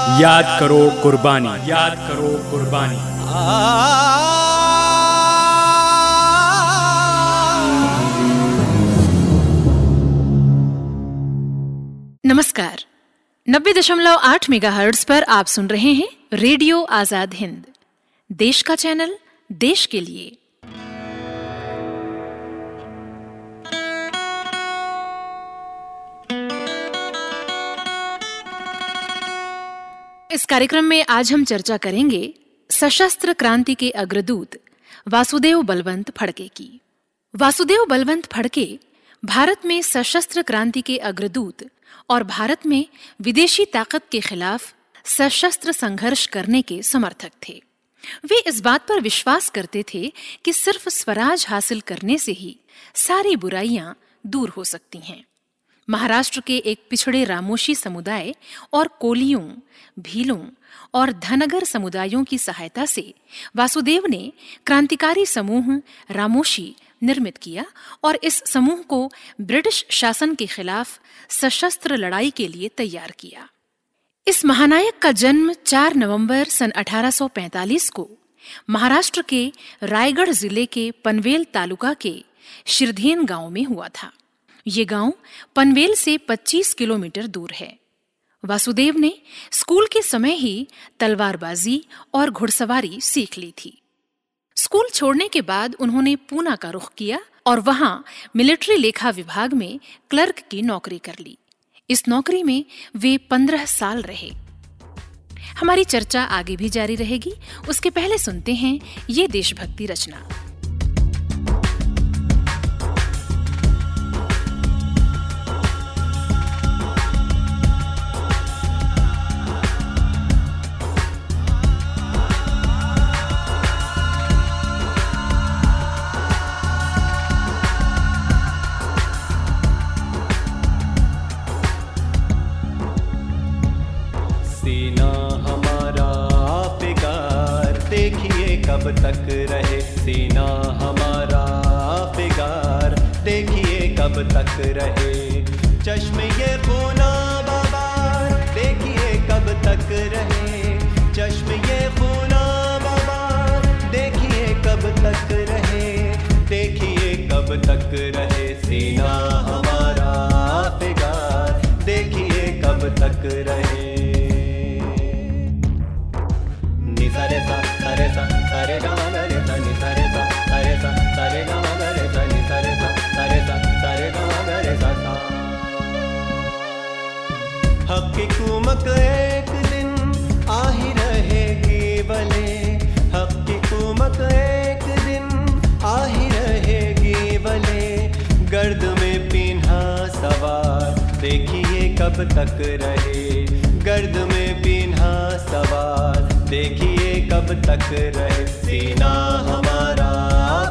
याद करो कुर्बानी। याद करो कुर्बानी। नमस्कार। नब्बे दशमलव आठ मेगा पर आप सुन रहे हैं रेडियो आज़ाद हिंद। देश का चैनल देश के लिए। इस कार्यक्रम में आज हम चर्चा करेंगे सशस्त्र क्रांति के अग्रदूत वासुदेव बलवंत फड़के की। वासुदेव बलवंत फड़के भारत में सशस्त्र क्रांति के अग्रदूत और भारत में विदेशी ताकत के खिलाफ सशस्त्र संघर्ष करने के समर्थक थे। वे इस बात पर विश्वास करते थे कि सिर्फ़ स्वराज हासिल करने से ही सारी बुराइयाँ दूर हो सकती हैं। महाराष्ट्र के एक पिछड़े रामोशी समुदाय और कोलियों, भीलों और धनगर समुदायों की सहायता से वासुदेव ने क्रांतिकारी समूह रामोशी निर्मित किया और इस समूह को ब्रिटिश शासन के खिलाफ सशस्त्र लड़ाई के लिए तैयार किया। इस महानायक का जन्म 4 नवंबर सन 1845 को महाराष्ट्र के रायगढ़ ज़िले के पनवेल तालुका के शिरधेन गाँव में हुआ था। ये गाँव पनवेल से 25 किलोमीटर दूर है। वासुदेव ने स्कूल के समय ही तलवारबाजी और घुड़सवारी सीख ली थी। स्कूल छोड़ने के बाद उन्होंने पूना का रुख किया और वहाँ मिलिट्री लेखा विभाग में क्लर्क की नौकरी कर ली। इस नौकरी में वे पंद्रह साल रहे। हमारी चर्चा आगे भी जारी रहेगी। उसके पहले सुनते हैं ये देशभक्ति रचना। कब तक आ की कुमक एक दिन गर्द में सवार, देखिए कब तक रहे। गर्द में पीन्हा सवार, देखिए कब तक रहे। सीना हमारा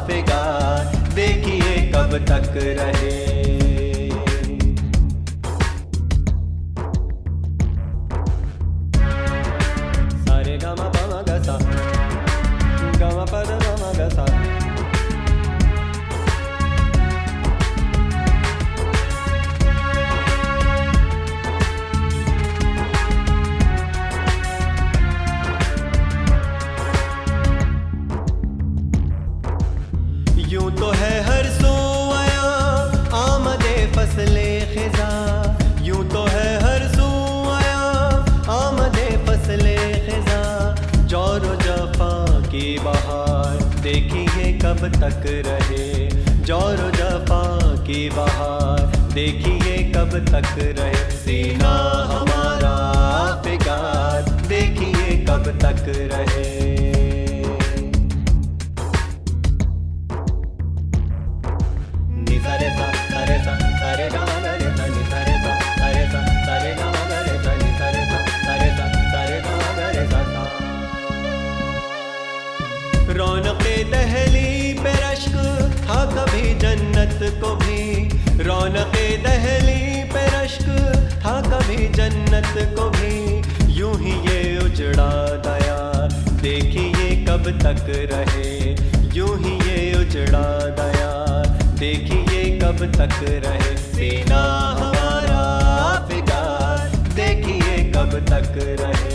फिगार देखिए कब तक रहे। Saat तक रहे। ज़ोर जफा की बहार, देखिए कब तक रहे। सीना हमारा फिगार देखिए कब तक रहे। जन्नत को भी यूँ ही ये उजड़ा दया देखिए कब तक रहे, यूँ ही ये उजड़ा दया देखिए कब तक रहे, सीना हमारा फिगार देखिए कब तक रहे।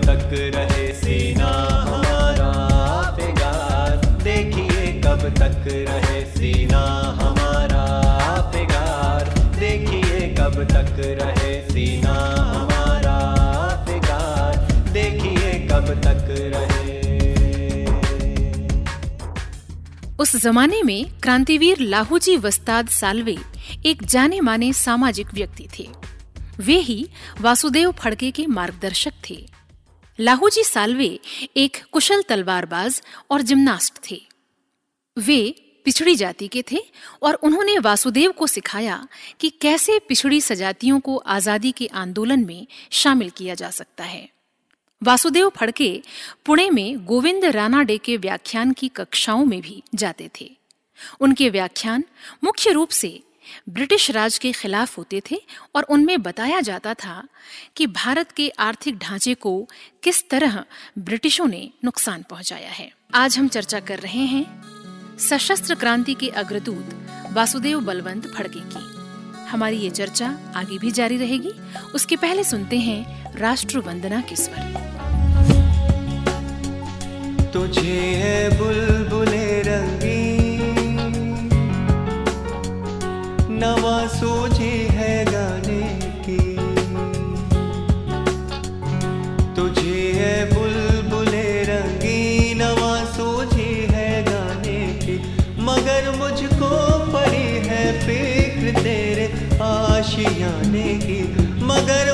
तक रहे सीना हमारा देखिए कब तक रहे सीना हमारा देखिए कब तक रहे सीना हमारा देखिए कब तक रहे। उस जमाने में क्रांतिवीर लाहूजी वस्ताद सालवे एक जाने माने सामाजिक व्यक्ति थे। वे ही वासुदेव फड़के के मार्गदर्शक लाहूजी सालवे एक कुशल तलवारबाज और जिम्नास्ट थे। वे पिछड़ी जाति के थे और उन्होंने वासुदेव को सिखाया कि कैसे पिछड़ी सजातियों को आज़ादी के आंदोलन में शामिल किया जा सकता है। वासुदेव फड़के पुणे में गोविंद रानाडे के व्याख्यान की कक्षाओं में भी जाते थे। उनके व्याख्यान मुख्य रूप से ब्रिटिश राज के खिलाफ होते थे और उनमें बताया जाता था कि भारत के आर्थिक ढांचे को किस तरह ब्रिटिशों ने नुकसान पहुँचाया है। आज हम चर्चा कर रहे हैं सशस्त्र क्रांति के अग्रदूत वासुदेव बलवंत फड़के की। हमारी ये चर्चा आगे भी जारी रहेगी। उसके पहले सुनते हैं राष्ट्र वंदना के स्वर। तुझे है नवा सोझे है गाने की। तुझे है बुलबुले रंगी नवा सोझे है गाने की। मगर मुझको पड़ी है फ़िक्र तेरे आशियाने की। मगर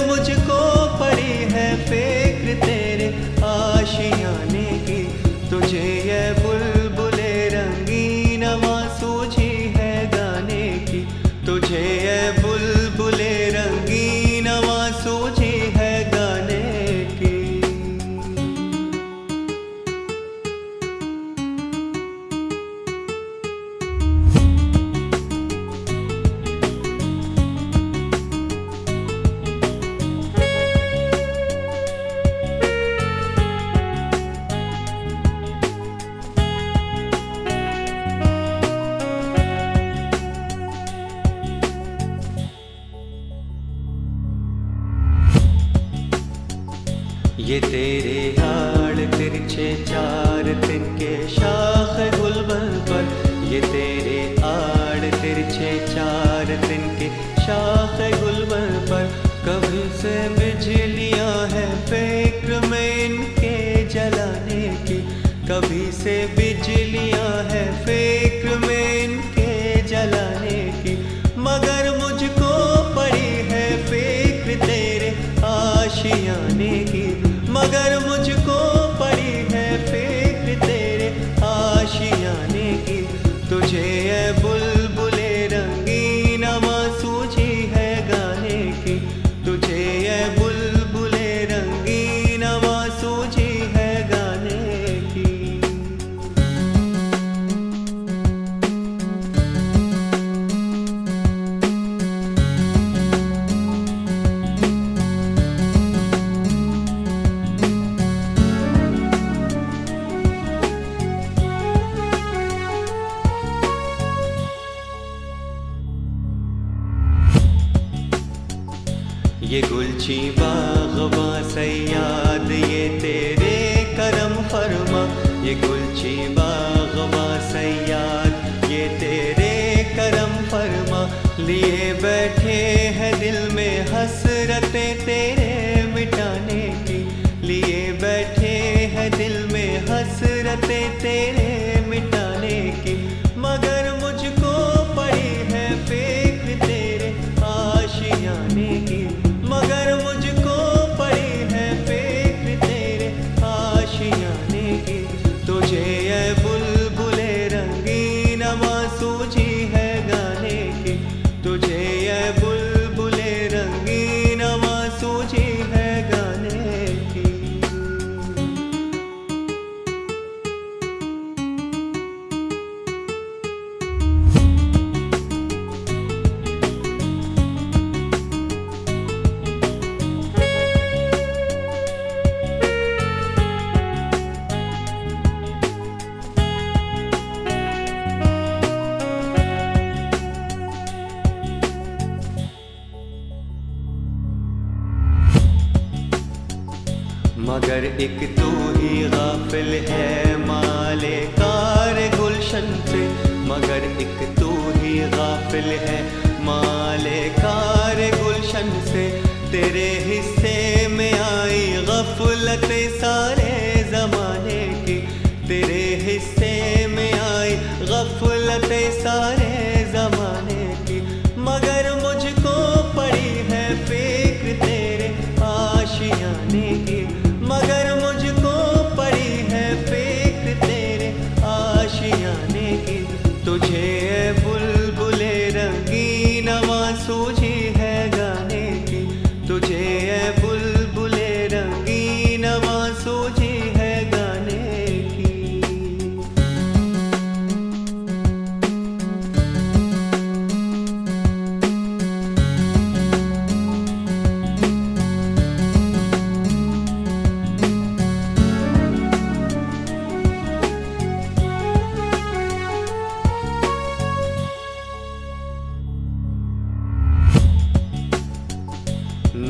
ये तेरे आड़ तिरछे चार दिन के शाख गुल पर कभी से बिजलियाँ हैं, फेक में इनके जलाने की। कभी से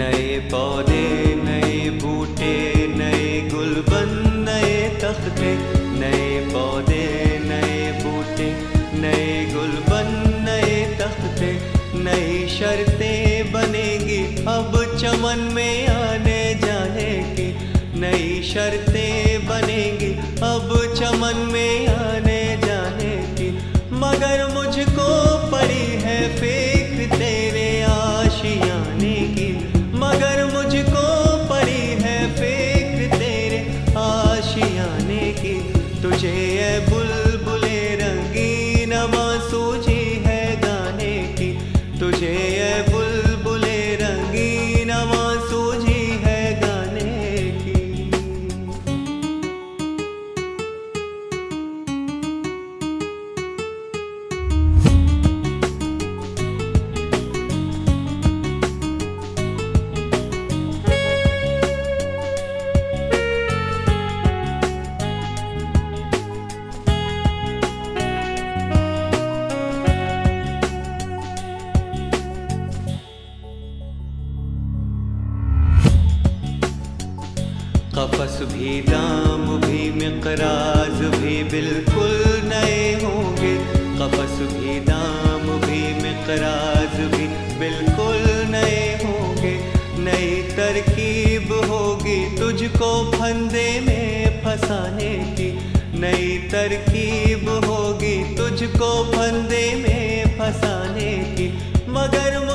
नए पौधे की मगर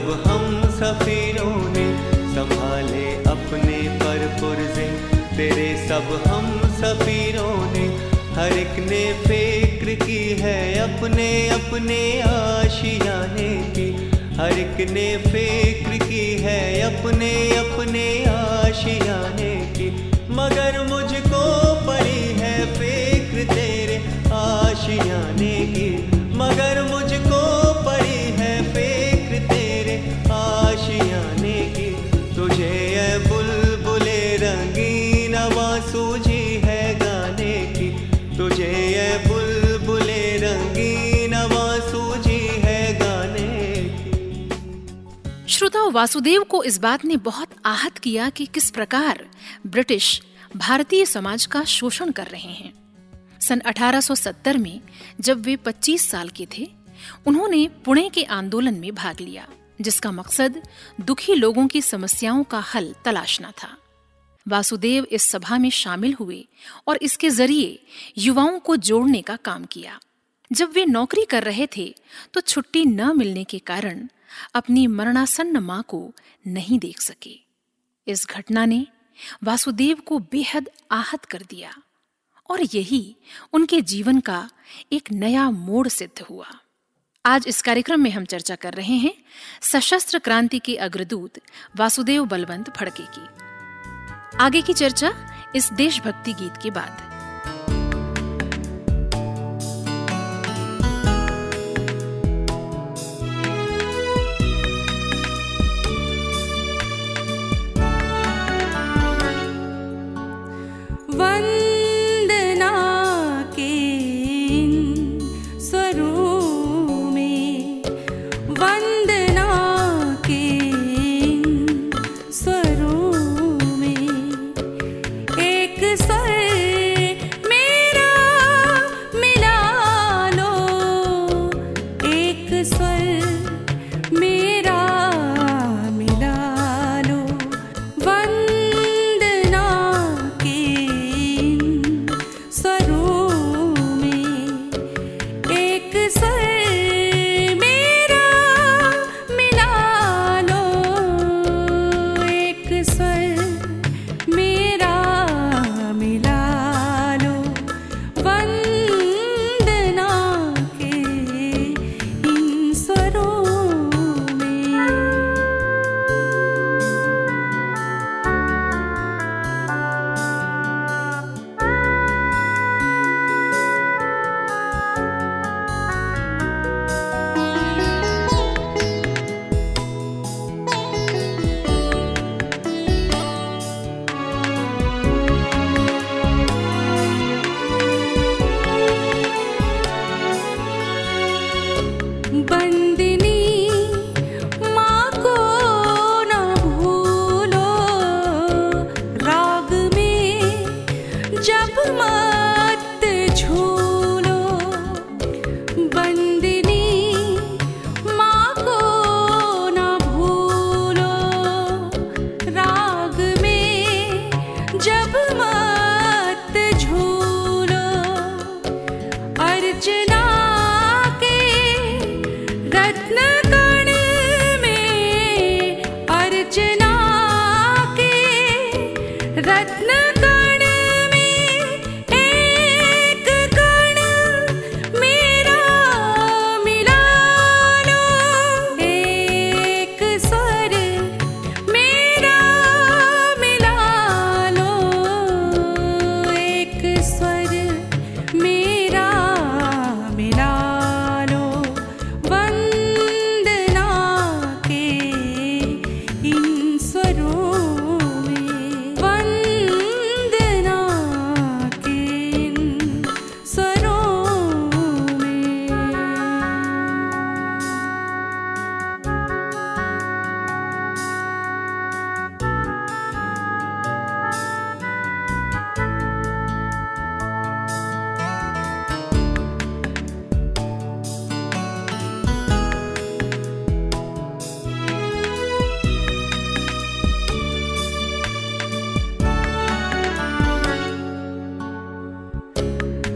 सब हम सफीरों ने संभाले अपने पर पुरजे, तेरे सब हम सफीरों ने, हर एक ने फ़िक्र की है अपने अपने आशियाने की, हर एक ने फ़िक्र की है अपने अपने वासुदेव को इस बात ने बहुत आहत किया कि किस प्रकार ब्रिटिश भारतीय समाज का शोषण कर रहे हैं। सन 1870 में जब वे 25 साल के थे, उन्होंने पुणे के आंदोलन में भाग लिया, जिसका मकसद दुखी लोगों की समस्याओं का हल तलाशना था। वासुदेव इस सभा में शामिल हुए और इसके ज़रिए युवाओं को जोड़ने का काम किया। जब वे नौकरी कर रहे थे तो छुट्टी न मिलने के कारण अपनी मरणासन्न माँ को नहीं देख सके। इस घटना ने वासुदेव को बेहद आहत कर दिया और यही उनके जीवन का एक नया मोड़ सिद्ध हुआ। आज इस कार्यक्रम में हम चर्चा कर रहे हैं सशस्त्र क्रांति के अग्रदूत वासुदेव बलवंत फड़के की। आगे की चर्चा इस देशभक्ति गीत के बाद।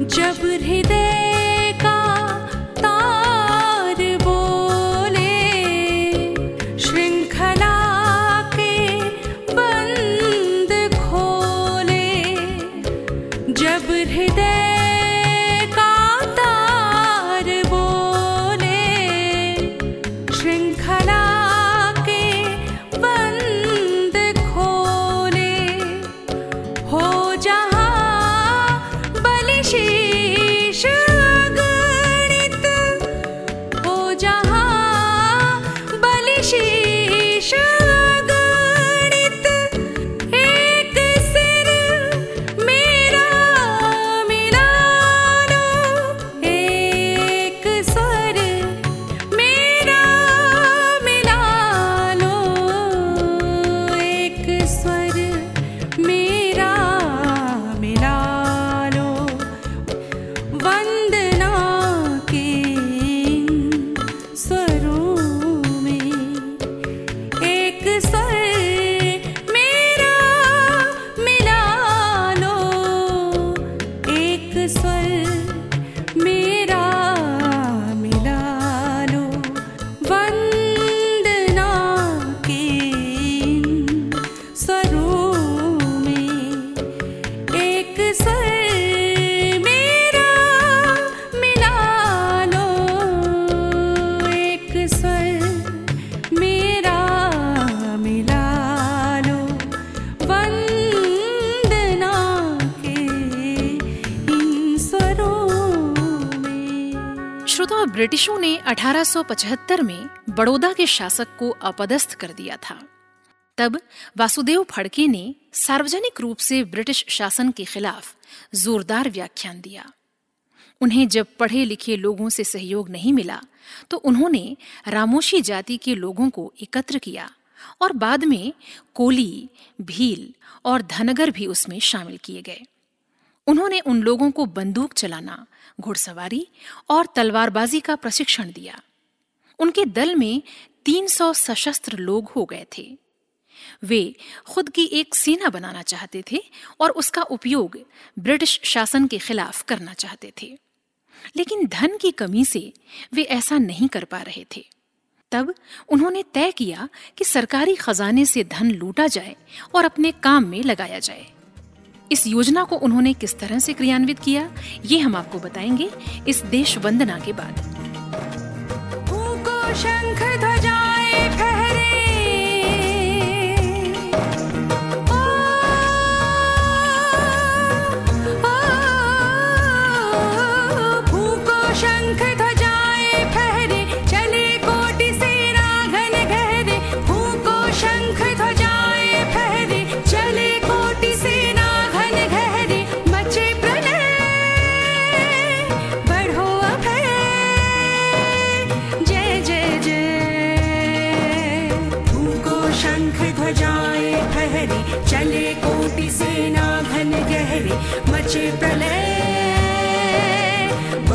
जब हृदय ब्रिटिशों ने 1875 में बड़ौदा के शासक को अपदस्थ कर दिया था। तब वासुदेव फड़के ने सार्वजनिक रूप से ब्रिटिश शासन के खिलाफ जोरदार व्याख्यान दिया। उन्हें जब पढ़े लिखे लोगों से सहयोग नहीं मिला तो उन्होंने रामोशी जाति के लोगों को एकत्र किया और बाद में कोली, भील और धनगर भी उसमें शामिल किए गए। उन्होंने उन लोगों को बंदूक चलाना, घुड़सवारी और तलवारबाजी का प्रशिक्षण दिया। उनके दल में 300 सशस्त्र लोग हो गए थे। वे खुद की एक सेना बनाना चाहते थे और उसका उपयोग ब्रिटिश शासन के खिलाफ करना चाहते थे। लेकिन धन की कमी से वे ऐसा नहीं कर पा रहे थे। तब उन्होंने तय किया कि सरकारी खजाने से धन लूटा जाए और अपने काम में लगाया जाए। इस योजना को उन्होंने किस तरह से क्रियान्वित किया, ये हम आपको बताएँगे इस देश वंदना के बाद। शंख ध्वजाएँ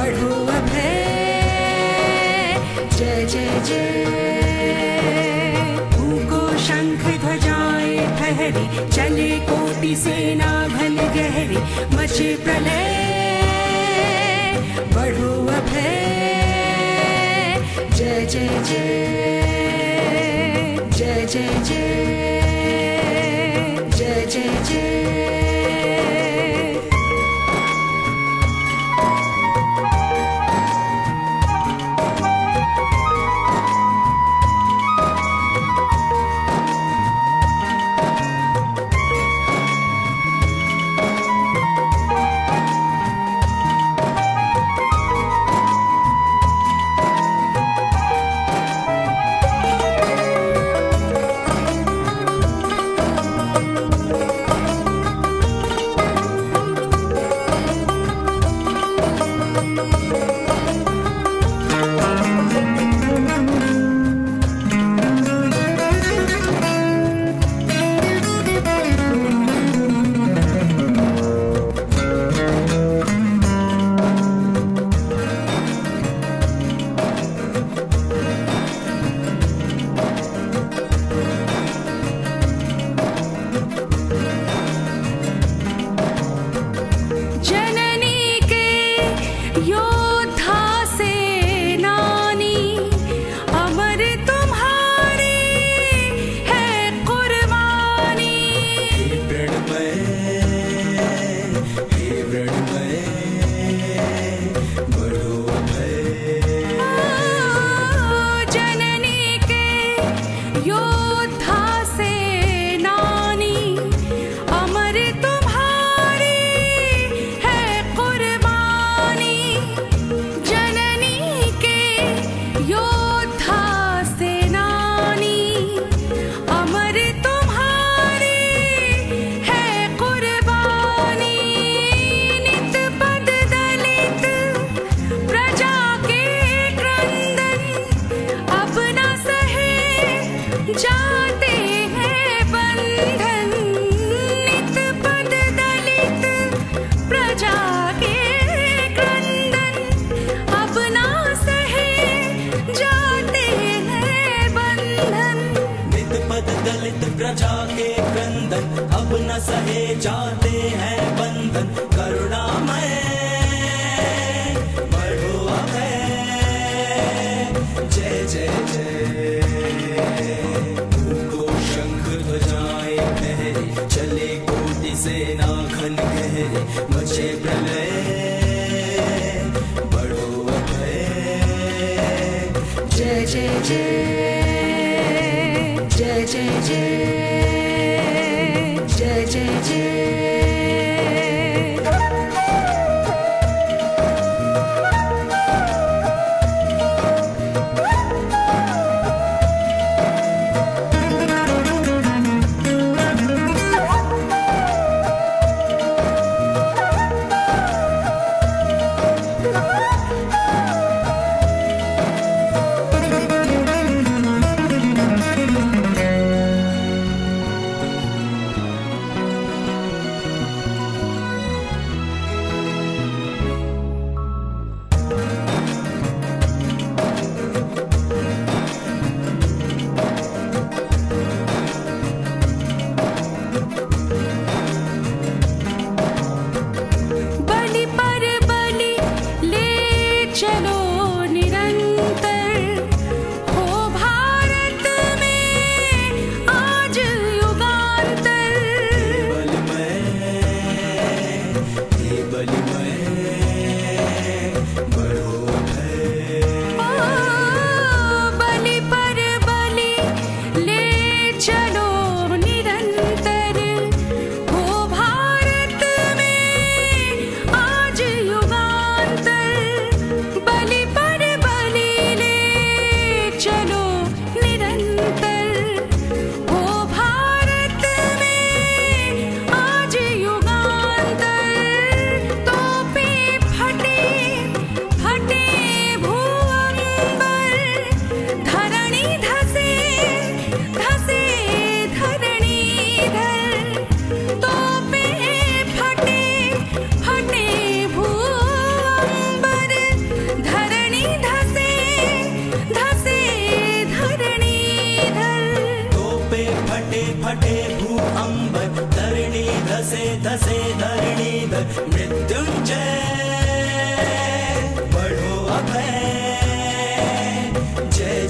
बढ़ो अभय जय जय जय। फूको शंख ध्वजाएँ फहरे चले कोटि सेना घन गहरे, मचे प्रलय। बढ़ो अभय जय जय जय। जय जय जय। जय जय जय।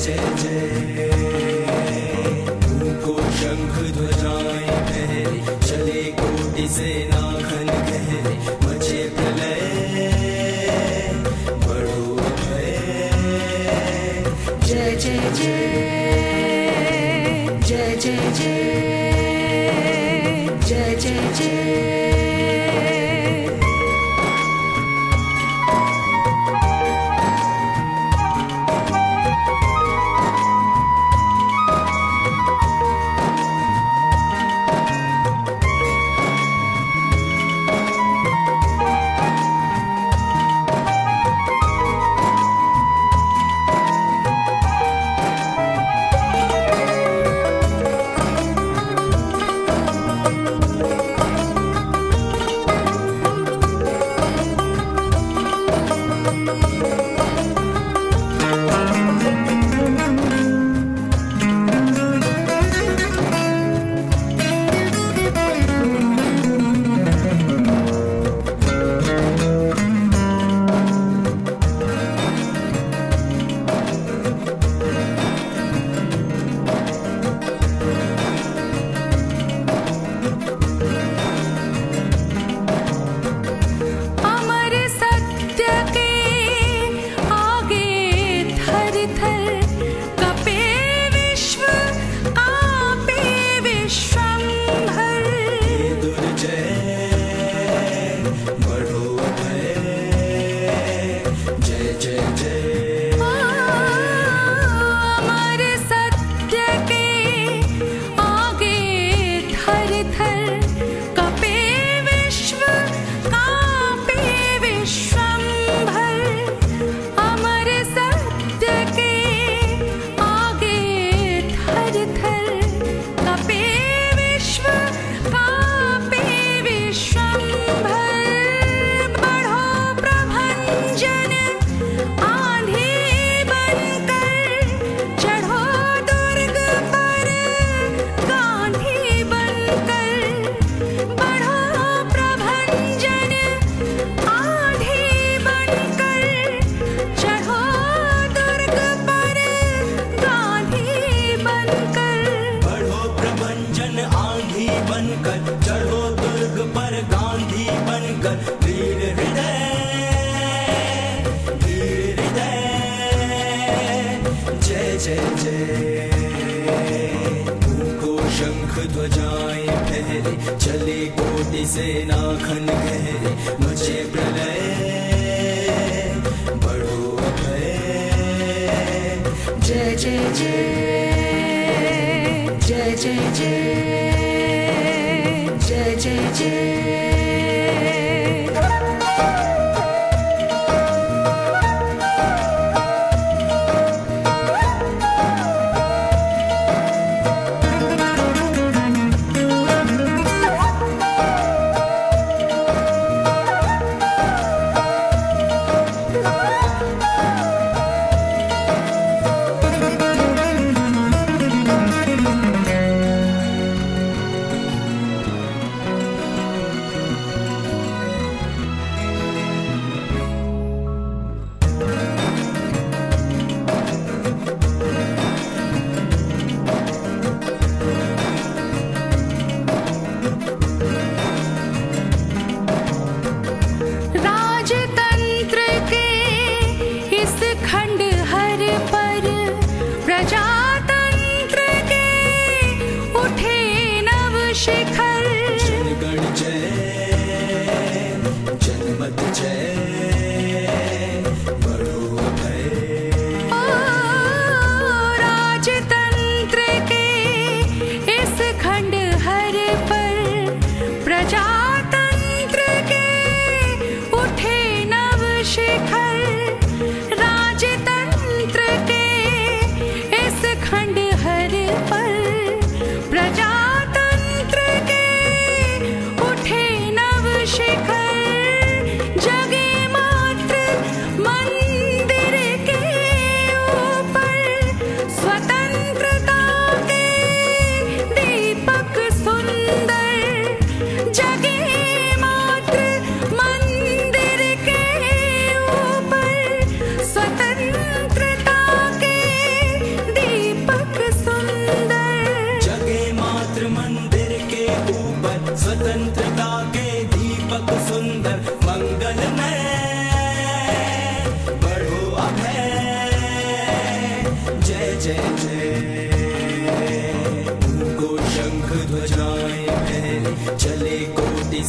जय जय को शंख ध्वजाएँ फहरे चले कोटि सेना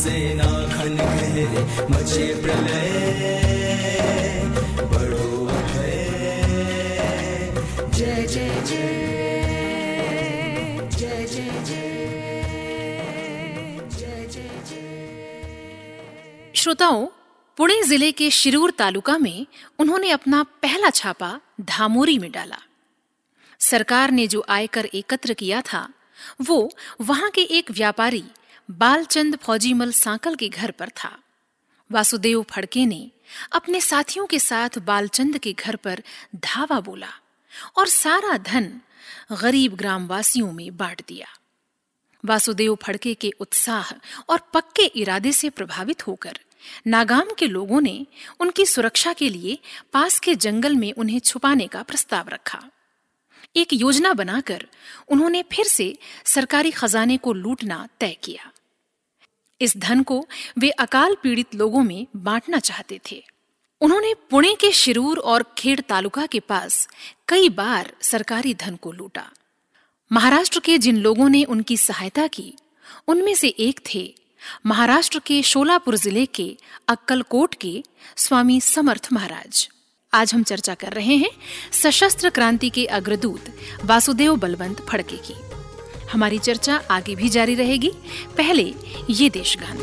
से नाखन कहे मचे प्रलय, बड़ो है जय जय जय। श्रोताओं, पुणे ज़िले के शिरूर तालुका में उन्होंने अपना पहला छापा धामोरी में डाला। सरकार ने जो आयकर एकत्र किया था, वो वहाँ के एक व्यापारी बालचंद फौजीमल सांकल के घर पर था। वासुदेव फड़के ने अपने साथियों के साथ बालचंद के घर पर धावा बोला और सारा धन गरीब ग्रामवासियों में बांट दिया। वासुदेव फड़के के उत्साह और पक्के इरादे से प्रभावित होकर नागाम के लोगों ने उनकी सुरक्षा के लिए पास के जंगल में उन्हें छुपाने का प्रस्ताव रखा। एक योजना बनाकर उन्होंने फिर से सरकारी खजाने को लूटना तय किया। इस धन को वे अकाल पीड़ित लोगों में बांटना चाहते थे। उन्होंने पुणे के शिरूर और खेड़ तालुका के पास कई बार सरकारी धन को लूटा। महाराष्ट्र के जिन लोगों ने उनकी सहायता की, उनमें से एक थे महाराष्ट्र के शोलापुर ज़िले के अक्कलकोट के स्वामी समर्थ महाराज। आज हम चर्चा कर रहे हैं सशस्त्र क्रांति के अग्रदूत वासुदेव बलवंत फड़के की। हमारी चर्चा आगे भी जारी रहेगी। पहले ये देशगान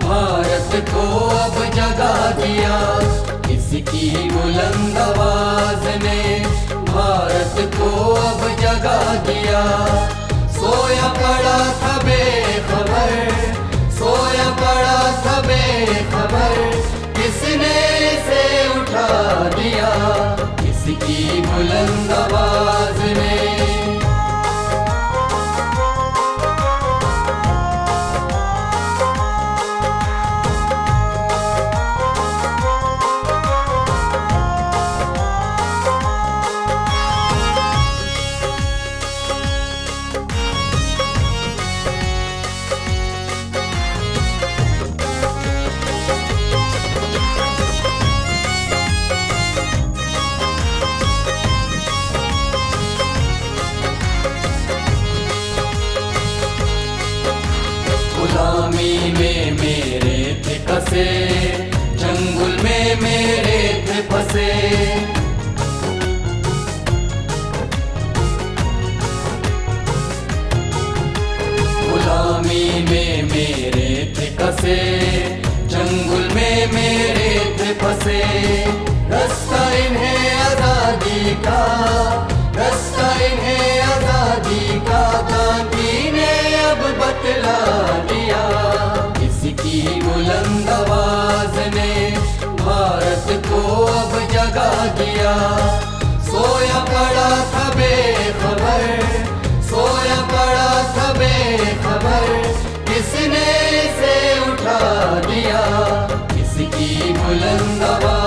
भारत को अब जगा दिया। इसकी बुलंद आवाज़ ने भारत को अब जगा दिया। सोया पड़ा था बेखबर, सोया पड़ा था बेखबर, किसने से उठा दिया? की बुलंदबाज। का, रास्ता इन्हें आज़ादी का गांधी ने अब बतला दिया। इसकी बुलंद आवाज़ ने भारत को अब जगा दिया। सोया पड़ा था बेखबर, सोया पड़ा था बेखबर, किसने से उठा दिया? इसकी बुलंद आवाज़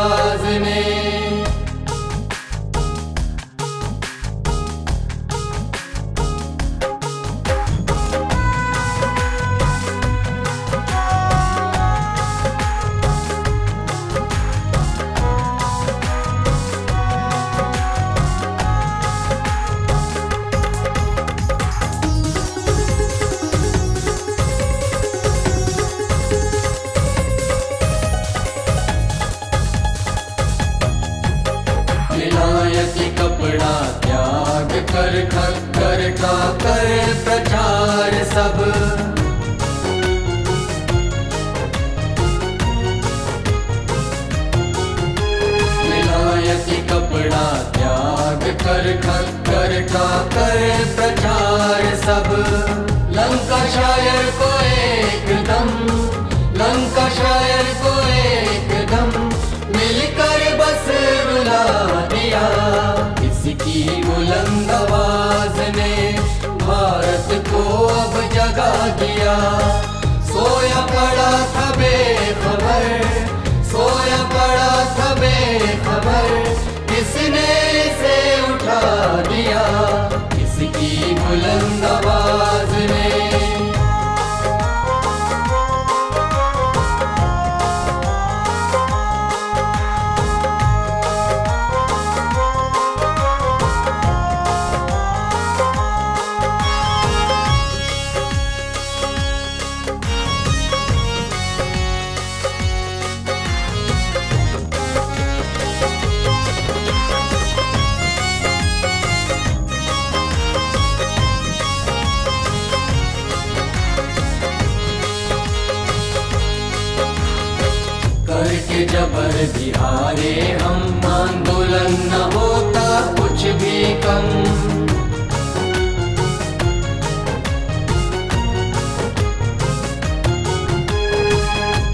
जबर बिहारे, हम आंदोलन न होता कुछ भी कम।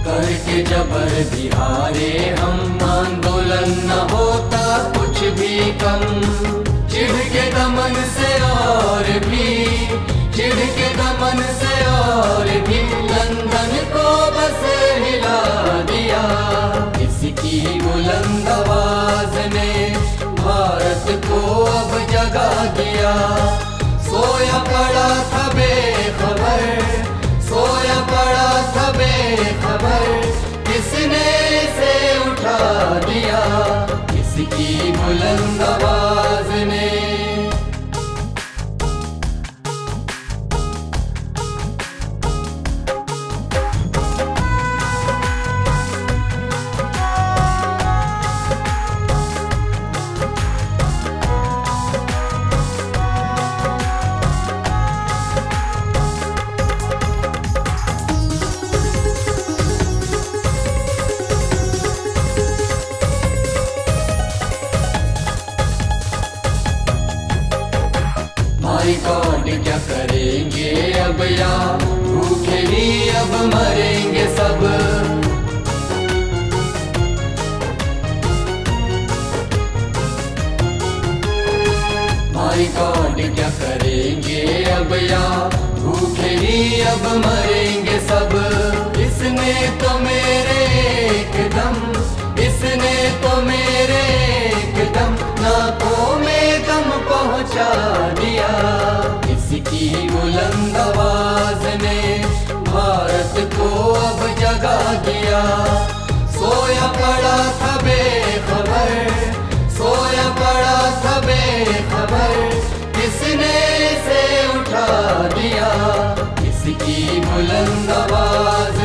करके जबर बिहारे, हम आंदोलन न होता कुछ भी कम। चिढ़ के दमन से और भी के दमन से और भी लंदन को बस हिला दिया। इसकी बुलंद आवाज़ ने भारत को अब जगा दिया। सोया पड़ा था बेखबर, सोया पड़ा था बेखबर, किसने से उठा दिया? किसकी बुलंद आवाज़ ने गॉड क्या करेंगे अब या? भूखे ही अब मरेंगे सब। इसने तो मेरे एकदम इसने तो मेरे एकदम नाकों में दम पहुँचा दिया। इसकी बुलंद आवाज़ ने भारत को अब जगा दिया। सोया पड़ा था बेखबर, सोया पड़ा था बेखबर। दिया इसकी बुलंद आवाज़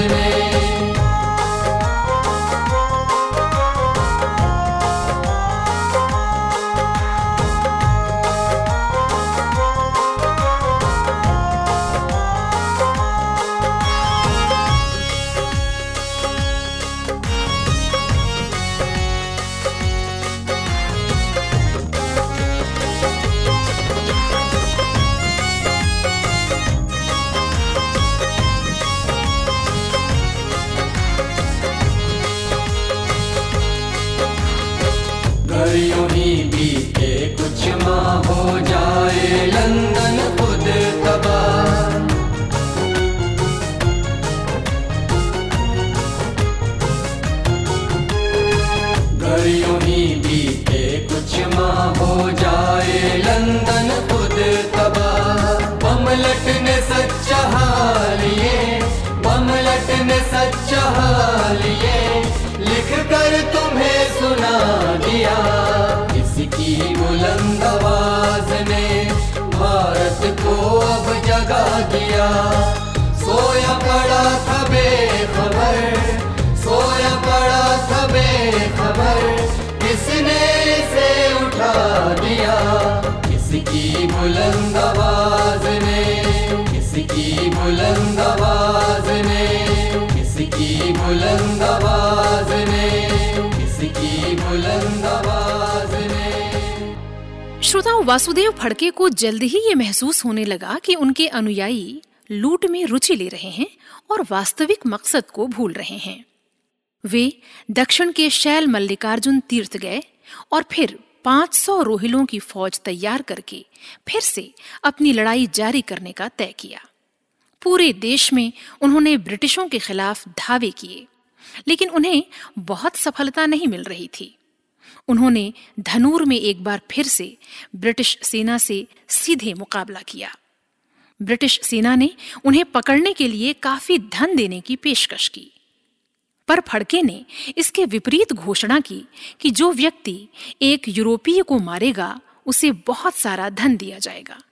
लंदन खुद तबाह घर ही बीते कुछ माह हो जाए लंदन खुद तबाह बमलट ने सच्चा हाल ये बमलट ने सच्चा हाल लिख कर तुम्हें सुना दिया को अब जगा दिया। सोया पड़ा था बेखबर, सोया पड़ा था बेखबर, किसने से उठा दिया? किसकी बुलंद आवाज़ ने, किसकी बुलंद आवाज़ ने, किसकी बुलंद श्रोताओं, वासुदेव फड़के को जल्द ही ये महसूस होने लगा कि उनके अनुयायी लूट में रुचि ले रहे हैं और वास्तविक मकसद को भूल रहे हैं। वे दक्षिण के शैल मल्लिकार्जुन तीर्थ गए और फिर 500 रोहिलों की फौज तैयार करके फिर से अपनी लड़ाई जारी करने का तय किया। पूरे देश में उन्होंने ब्रिटिशों के खिलाफ धावे किए, लेकिन उन्हें बहुत सफलता नहीं मिल रही थी। उन्होंने धनूर में एक बार फिर से ब्रिटिश सेना से सीधे मुकाबला किया। ब्रिटिश सेना ने उन्हें पकड़ने के लिए काफ़ी धन देने की पेशकश की। पर फड़के ने इसके विपरीत घोषणा की कि जो व्यक्ति एक यूरोपीय को मारेगा, उसे बहुत सारा धन दिया जाएगा।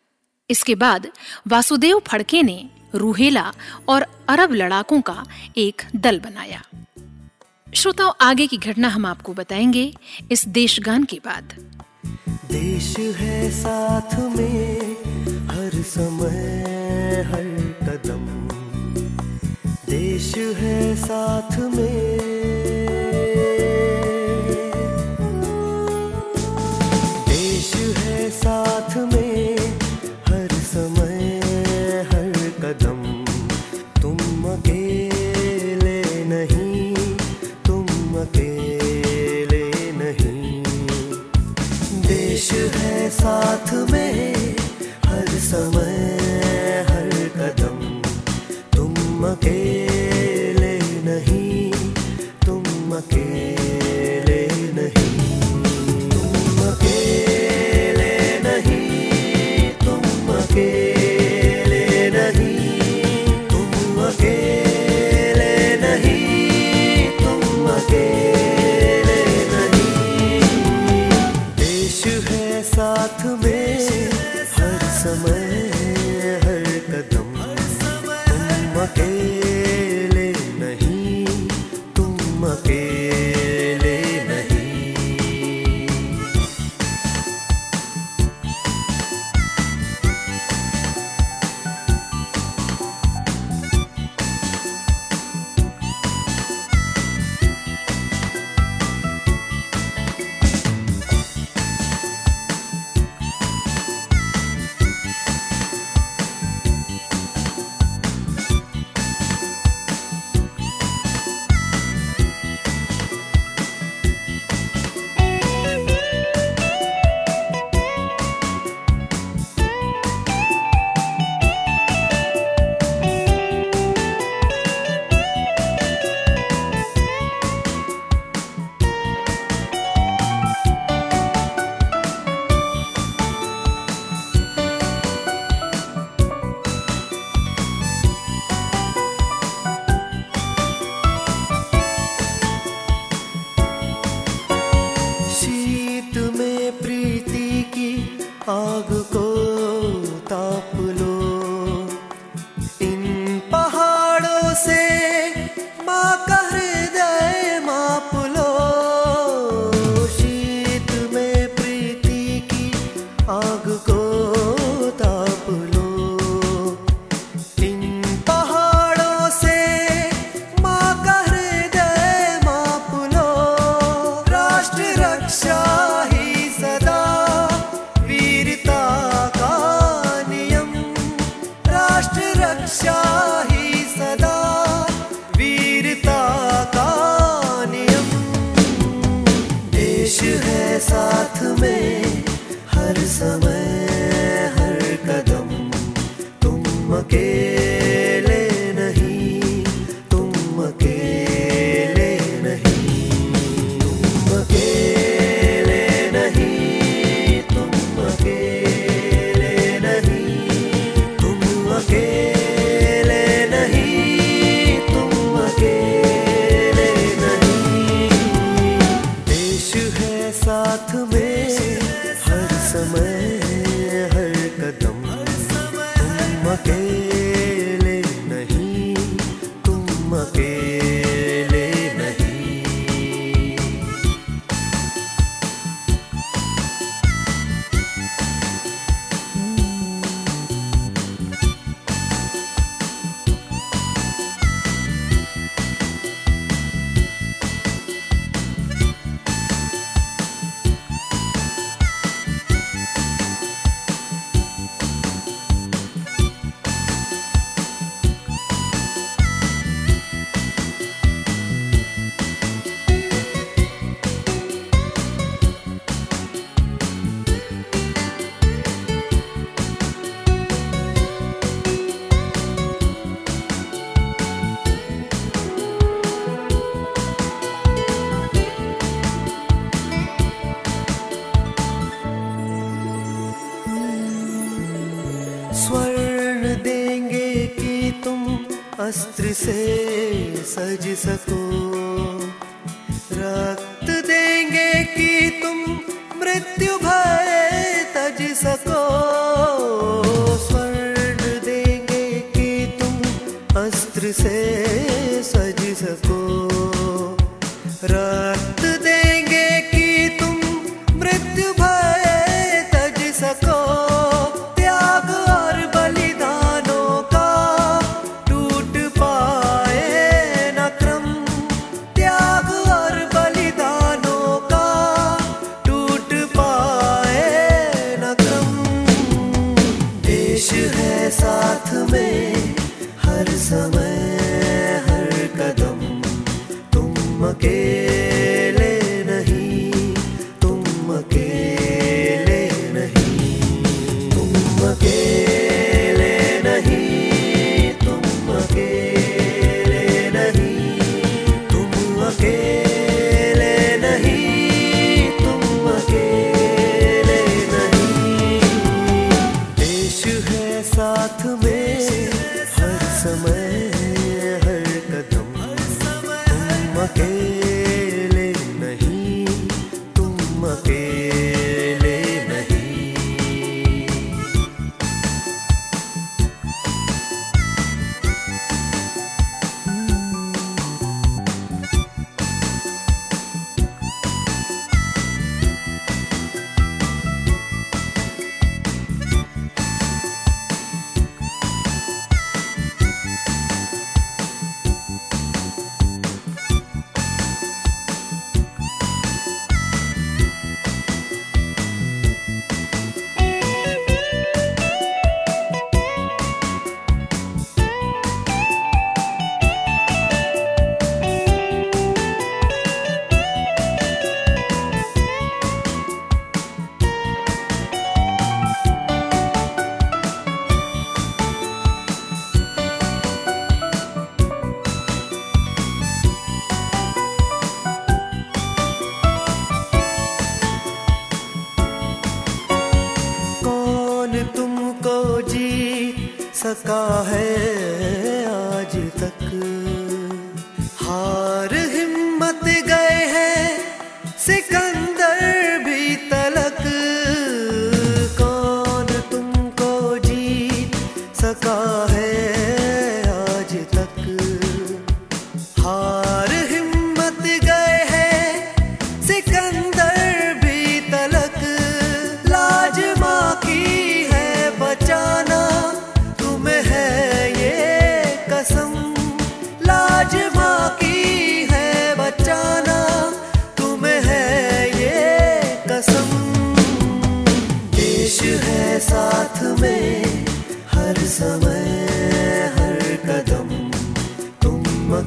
इसके बाद वासुदेव फड़के ने रूहेला और अरब लड़ाकों का एक दल बनाया। श्रोताओं, आगे की घटना हम आपको बताएँगे इस देशगान के बाद। देश है साथ में, हर समय, हर कदम। देश है साथ में। अस्त्र से सज सको।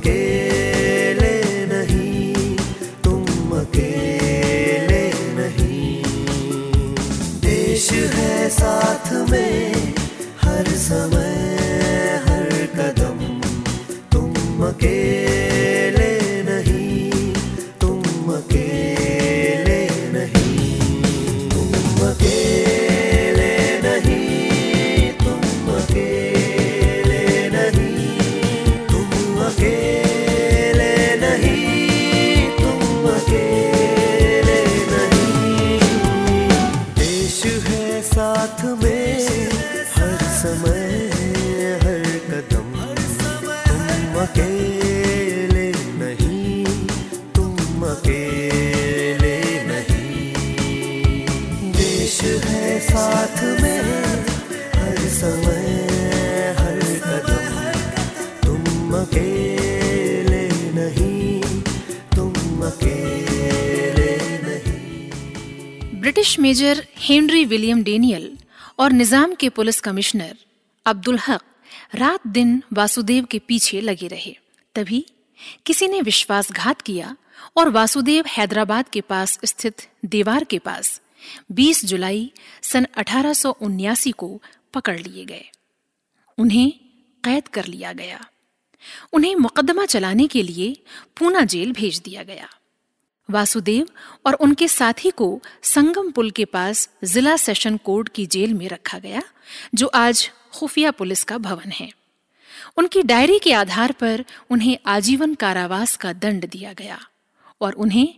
que और निज़ाम के पुलिस कमिश्नर अब्दुल हक रात दिन वासुदेव के पीछे लगे रहे। तभी किसी ने विश्वासघात किया और वासुदेव हैदराबाद के पास स्थित देवार के पास 20 जुलाई सन 1879 को पकड़ लिए गए। उन्हें कैद कर लिया गया। उन्हें मुकदमा चलाने के लिए पूना जेल भेज दिया गया। वासुदेव और उनके साथी को संगम पुल के पास जिला सेशन कोर्ट की जेल में रखा गया, जो आज खुफिया पुलिस का भवन है। उनकी डायरी के आधार पर उन्हें आजीवन कारावास का दंड दिया गया और उन्हें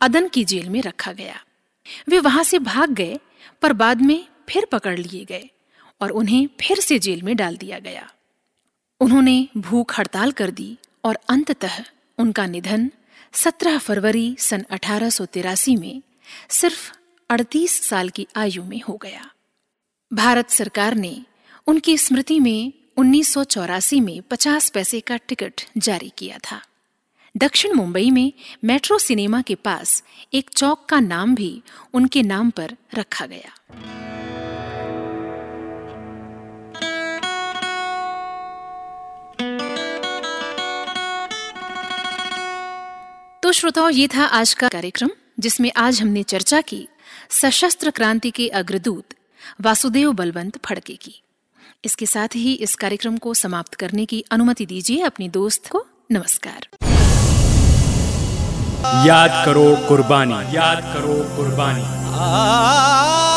अदन की जेल में रखा गया। वे वहाँ से भाग गए, पर बाद में फिर पकड़ लिए गए और उन्हें फिर से जेल में डाल दिया गया। उन्होंने भूख हड़ताल कर दी और अंततः उनका निधन 17 फरवरी सन अठारह सौ तिरासी में सिर्फ़ 38 साल की आयु में हो गया। भारत सरकार ने उनकी स्मृति में 1984 में 50 पैसे का टिकट जारी किया था। दक्षिण मुंबई में मेट्रो सिनेमा के पास एक चौक का नाम भी उनके नाम पर रखा गया। तो श्रोताओं ये था आज का कार्यक्रम जिसमें आज हमने चर्चा की सशस्त्र क्रांति के अग्रदूत वासुदेव बलवंत फड़के की। इसके साथ ही इस कार्यक्रम को समाप्त करने की अनुमति दीजिए अपने दोस्त को नमस्कार। याद करो कुर्बानी। याद करो कुर्बानी। आ